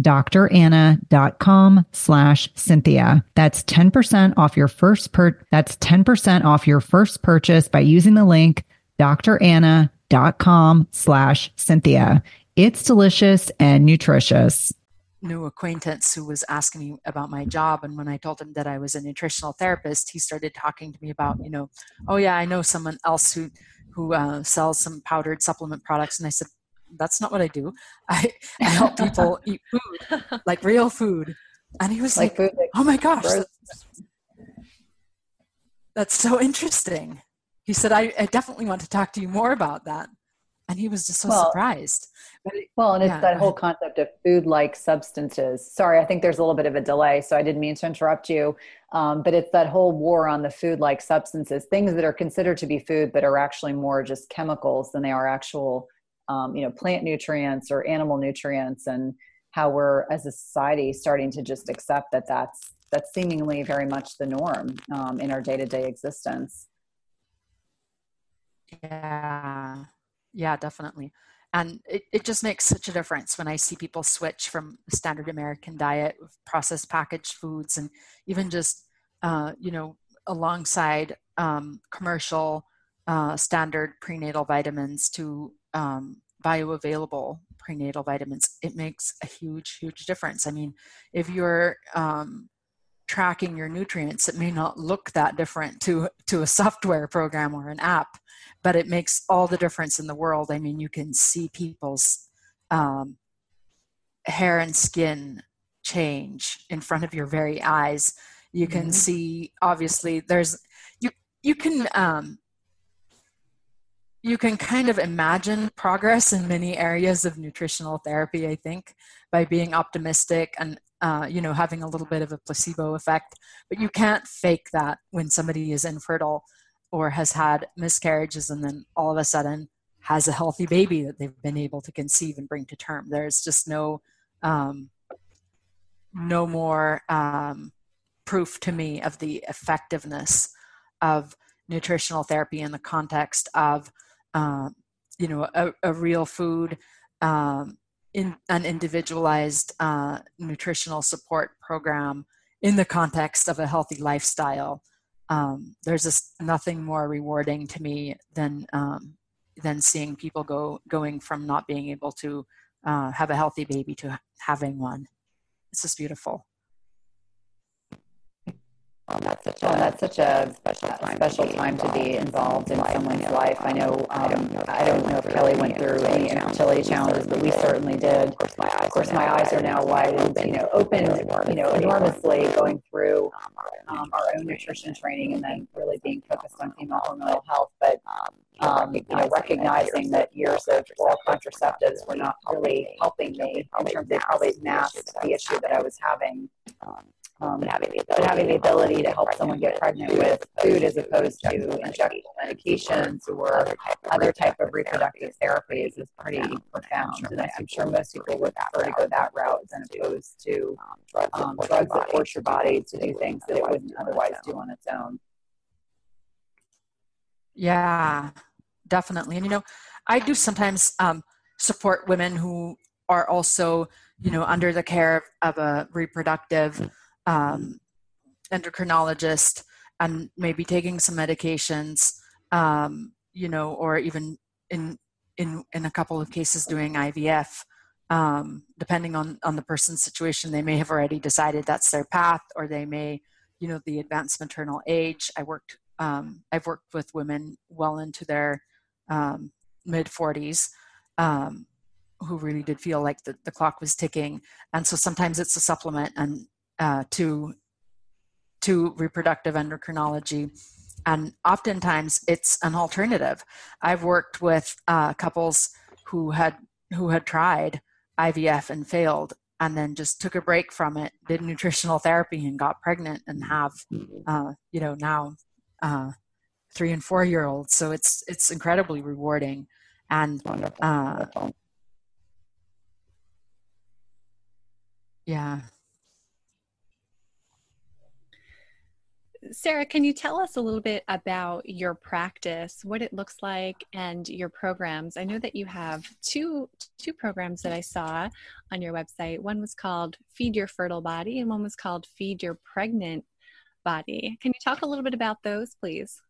dranna.com slash Cynthia. That's 10% off your first per, that's 10% off your first purchase by using the link dranna.com slash Cynthia. It's delicious and nutritious. New acquaintance who was asking me about my job. And when I told him that I was a nutritional therapist, he started talking to me about, you know, oh yeah, I know someone else who, who uh, sells some powdered supplement products. And I said, that's not what I do. I, I help people eat food, like real food. And he was like, like oh my gosh, that's, that's, so interesting. He said, I, I, definitely want to talk to you more about that. And he was just so well, surprised. It, well, and it's yeah, that whole concept of food like substances. Sorry, I think there's a little bit of a delay, so I didn't mean to interrupt you. Um, but it's that whole war on the food like substances, things that are considered to be food, but are actually more just chemicals than they are actual um, you know plant nutrients or animal nutrients and how we're as a society starting to just accept that that's that's seemingly very much the norm um, in our day-to-day existence. Yeah. Yeah definitely. And it, it just makes such a difference when i see people switch from standard american diet processed packaged foods and even just uh, you know alongside um, commercial uh, standard prenatal vitamins to um, bioavailable prenatal vitamins, it makes a huge, huge difference. I mean, if you're um, tracking your nutrients, it may not look that different to, to a software program or an app, but it makes all the difference in the world. I mean, you can see people's um, hair and skin change in front of your very eyes. You can mm-hmm. see, obviously, there's, you, you can um, you can kind of imagine progress in many areas of nutritional therapy i think by being optimistic and uh, you know having a little bit of a placebo effect. But you can't fake that when somebody is infertile or has had miscarriages and then all of a sudden has a healthy baby that they've been able to conceive and bring to term. There's just no um, no more um, proof to me of the effectiveness of nutritional therapy in the context of um, you know, a, a real food, um, in an individualized uh, nutritional support program in the context of a healthy lifestyle. Um, there's just nothing more rewarding to me than um, than seeing people go going from not being able to uh, have a healthy baby to having one. It's just beautiful. Well, that's such a, that's such a special time, special to, be time to be involved in someone's life. I know, um, I don't know, I don't know if Kelly went through any infertility challenges, but we certainly did. Of course, my eyes, course, my eyes are now wide and you know open, you know, enormously going through um, our own nutrition training. and then really being focused on female hormonal health. But um, you know, recognizing that years of oral contraceptives were not really helping me. in terms of probably masked the issue that I was having um, but having the ability, having the ability to help someone get pregnant with food as opposed to injectable medications or other type of reproductive therapies is pretty profound. And I'm sure most people would prefer to go that route than opposed to um, drugs that force your body to do things that it wouldn't otherwise do on its own. Yeah, definitely. And you know, I do sometimes um, support women who are also, you know, under the care of a reproductive um, endocrinologist and maybe taking some medications, um, you know, or even in in in a couple of cases doing IVF. Um, depending on on the person's situation, they may have already decided that's their path, or they may, you know, the advanced maternal age. I worked, um, I've worked with women well into their um, mid 40s um, who really did feel like the, the clock was ticking, and so sometimes it's a supplement, and uh, to to reproductive endocrinology and oftentimes it's an alternative i've worked with uh, couples who had who had tried ivf and failed and then just took a break from it did nutritional therapy and got pregnant and have uh, you know now uh, three and four year olds. So it's it's incredibly rewarding, and uh, yeah. Sara, can you tell us a little bit about your practice, what it looks like, and your programs? I know that you have two two programs that I saw on your website. One was called Feed Your Fertile Body, and one was called Feed Your Pregnant Body. Can you talk a little bit about those, please?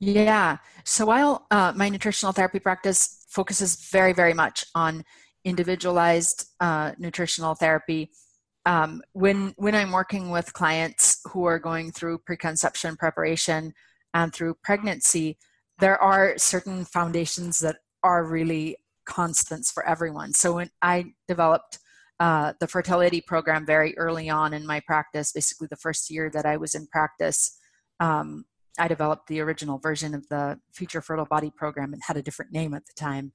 Yeah. So while uh, my nutritional therapy practice focuses very, very much on individualized uh, nutritional therapy, um, when when I'm working with clients who are going through preconception preparation and through pregnancy, there are certain foundations that are really constants for everyone. So when I developed uh, the fertility program very early on in my practice, basically the first year that I was in practice, um, I developed the original version of the Feed Your Fertile Body program and had a different name at the time.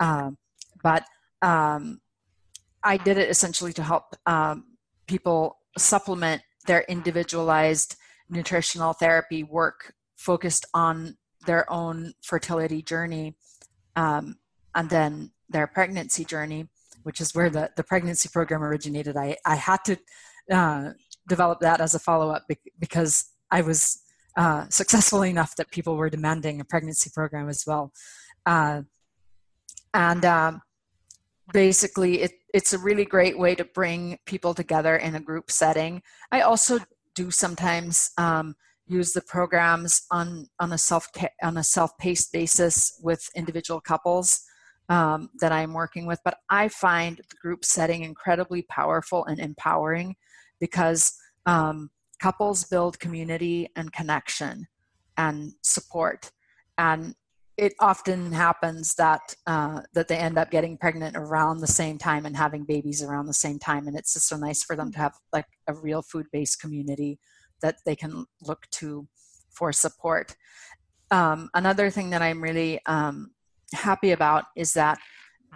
Um, but um, I did it essentially to help um, people supplement their individualized nutritional therapy work focused on their own fertility journey um, and then their pregnancy journey, which is where the, the pregnancy program originated. I, I had to uh, develop that as a follow up because I was uh, successful enough that people were demanding a pregnancy program as well. Uh, and um, basically it, it's a really great way to bring people together in a group setting. I also do sometimes um, use the programs on on a self on a self-paced basis with individual couples um, that i'm working with but i find the group setting incredibly powerful and empowering because um, couples build community and connection and support. And it often happens that uh, that they end up getting pregnant around the same time and having babies around the same time and it's just so nice for them to have like a real food-based community that they can look to for support. Um, another thing that i'm really um, happy about is that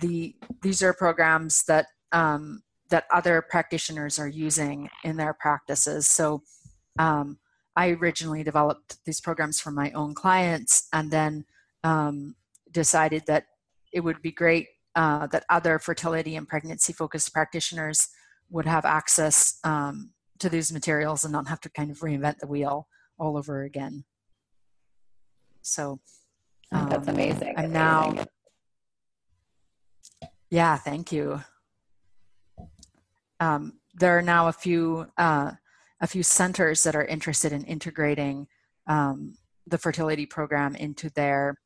the these are programs that um, that other practitioners are using in their practices. So um, i originally developed these programs for my own clients and then um, decided that it would be great uh, that other fertility and pregnancy focused practitioners would have access um, to these materials and not have to kind of reinvent the wheel all over again. So um, that's amazing. I'm now, yeah, thank you. Um, there are now a few uh, a few centers that are interested in integrating um, the fertility program into their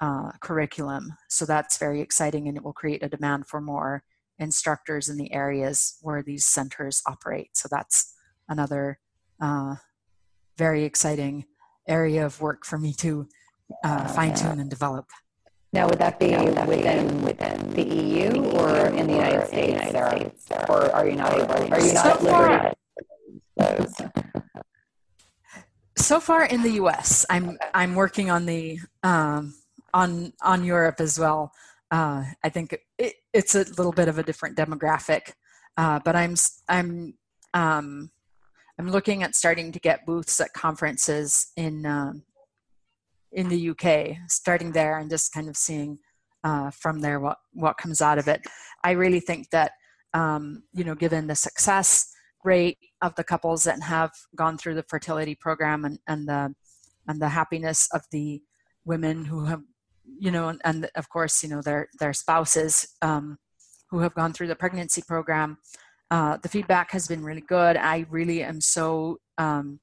uh, curriculum. So that's very exciting and it will create a demand for more instructors in the areas where these centers operate. So that's another uh, very exciting area of work for me to uh, fine tune and develop. Now, would that be within within the EU or in the United States, Sara? Or are you not able? Are you not so far. So far in the U.S., I'm I'm working on the um, on on Europe as well. Uh, I think it, it's a little bit of a different demographic, uh, but I'm I'm um, I'm looking at starting to get booths at conferences in um, in the UK, starting there and just kind of seeing uh, from there what what comes out of it. I really think that um, you know, given the success rate of the couples that have gone through the fertility program and, and the and the happiness of the women who have you know, and, and of course, you know, their their spouses um, who have gone through the pregnancy program. Uh, the feedback has been really good. I really am so um,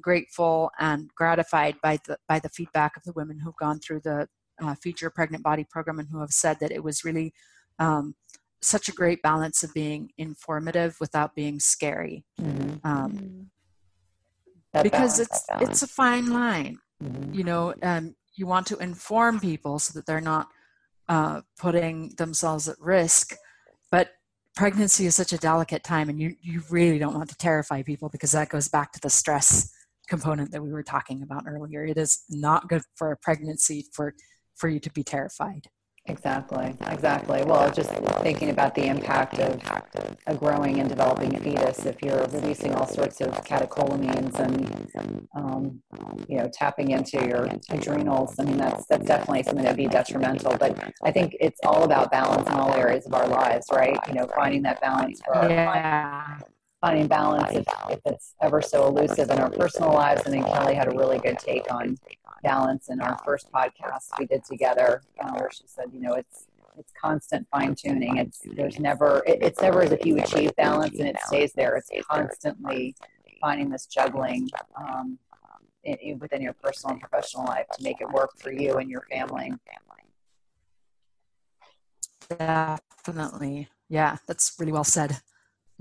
grateful and gratified by the by the feedback of the women who've gone through the uh, Your Pregnant Body program and who have said that it was really um, such a great balance of being informative without being scary. Mm-hmm. Um, because balance, it's it's a fine line. Mm-hmm. You know, um, you want to inform people so that they're not uh, putting themselves at risk. But pregnancy is such a delicate time, and you, you really don't want to terrify people because that goes back to the stress component that we were talking about earlier. It is not good for a pregnancy for, for you to be terrified. Exactly, exactly. Well, just thinking about the impact of a growing and developing fetus, if you're releasing all sorts of catecholamines and, um, you know, tapping into your adrenals, I mean, that's, that's definitely something that would be detrimental. But I think it's all about balance in all areas of our lives, right? You know, finding that balance for our yeah. finding balance if, if it's ever so elusive in our personal lives. I think Kelly had a really good take on balance in our first podcast we did together, uh, where she said, you know, it's it's constant fine tuning. It's there's never it, it's never as if you achieve balance and it stays there. It's constantly finding this juggling um, in, in, within your personal and professional life to make it work for you and your family. Definitely, yeah, that's really well said.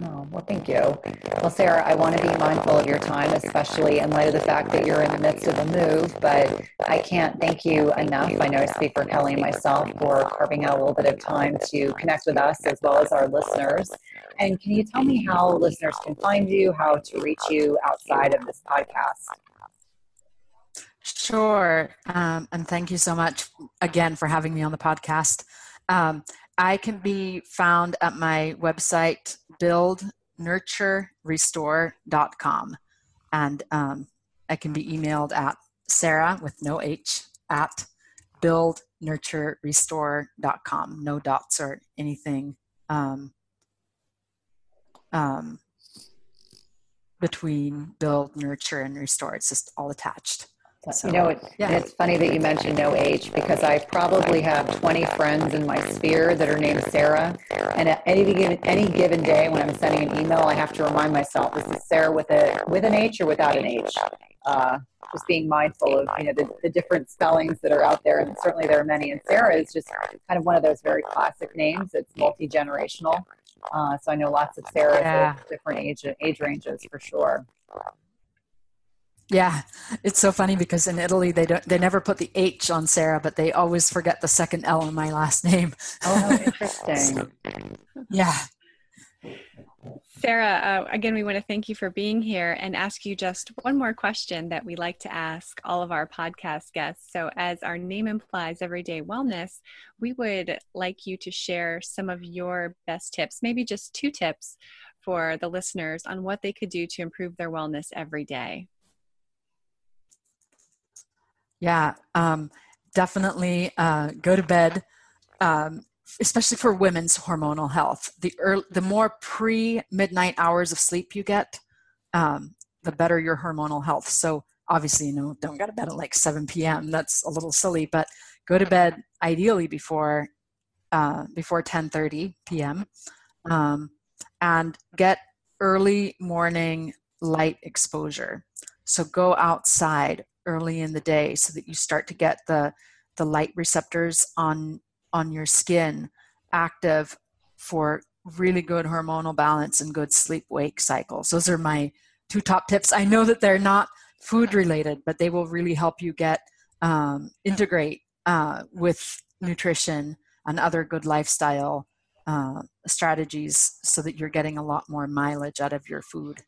Oh, well, thank you. Well, Sara, I want to be mindful of your time, especially in light of the fact that you're in the midst of a move, but I can't thank you enough. I know I speak for Kelly and myself for carving out a little bit of time to connect with us as well as our listeners. And can you tell me how listeners can find you, how to reach you outside of this podcast? Sure. Um, and thank you so much again for having me on the podcast. Um, I can be found at my website, buildnurturerestore.com. And um, I can be emailed at Sara with no H at buildnurturerestore.com. No dots or anything um, um, between build, nurture, and restore. It's just all attached. So, you know, it, yeah. it's funny that you mentioned no H because I probably have 20 friends in my sphere that are named Sarah. And at any given, any given day when I'm sending an email, I have to remind myself, this is Sarah with a with an H or without an H. Uh, just being mindful of, you know, the, the different spellings that are out there. And certainly there are many. And Sarah is just kind of one of those very classic names. It's multi-generational. Uh, so I know lots of Sarahs yeah. of different age, age ranges for sure. Yeah, it's so funny because in Italy they don't they never put the H on Sara, but they always forget the second L in my last name. Oh, interesting. yeah. Sara, uh, again, we want to thank you for being here and ask you just one more question that we like to ask all of our podcast guests. So, as our name implies, everyday wellness, we would like you to share some of your best tips, maybe just two tips for the listeners on what they could do to improve their wellness every day. Yeah, um, definitely uh, go to bed, um, especially for women's hormonal health. The early, the more pre midnight hours of sleep you get, um, the better your hormonal health. So obviously, you know, don't go to bed at like 7 p.m. That's a little silly, but go to bed ideally before uh, before 10:30 p.m. Um, and get early morning light exposure. So go outside early in the day so that you start to get the the light receptors on on your skin active for really good hormonal balance and good sleep wake cycles those are my two top tips. I know that they're not food related but they will really help you get um, integrate uh, with nutrition and other good lifestyle uh, strategies so that you're getting a lot more mileage out of your food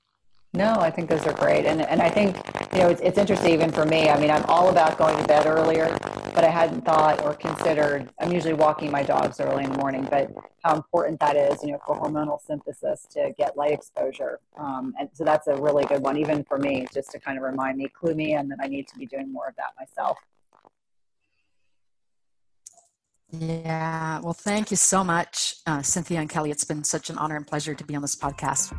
no, I think those are great. And, and I think, you know, it's, it's interesting even for me. I mean, I'm all about going to bed earlier, but I hadn't thought or considered, I'm usually walking my dogs early in the morning, but how important that is, you know, for hormonal synthesis to get light exposure. Um, and so that's a really good one, even for me, just to kind of remind me, clue me in that I need to be doing more of that myself. Yeah, well, thank you so much, uh, Cynthia and Kelly. It's been such an honor and pleasure to be on this podcast.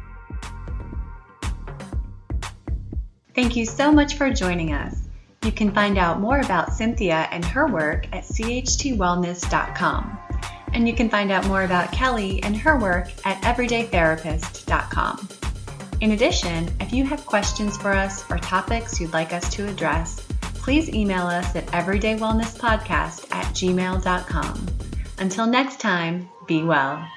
Thank you so much for joining us. You can find out more about Cynthia and her work at chtwellness.com. And you can find out more about Kelly and her work at everydaytherapist.com. In addition, if you have questions for us or topics you'd like us to address, please email us at everydaywellnesspodcast at gmail.com. Until next time, be well.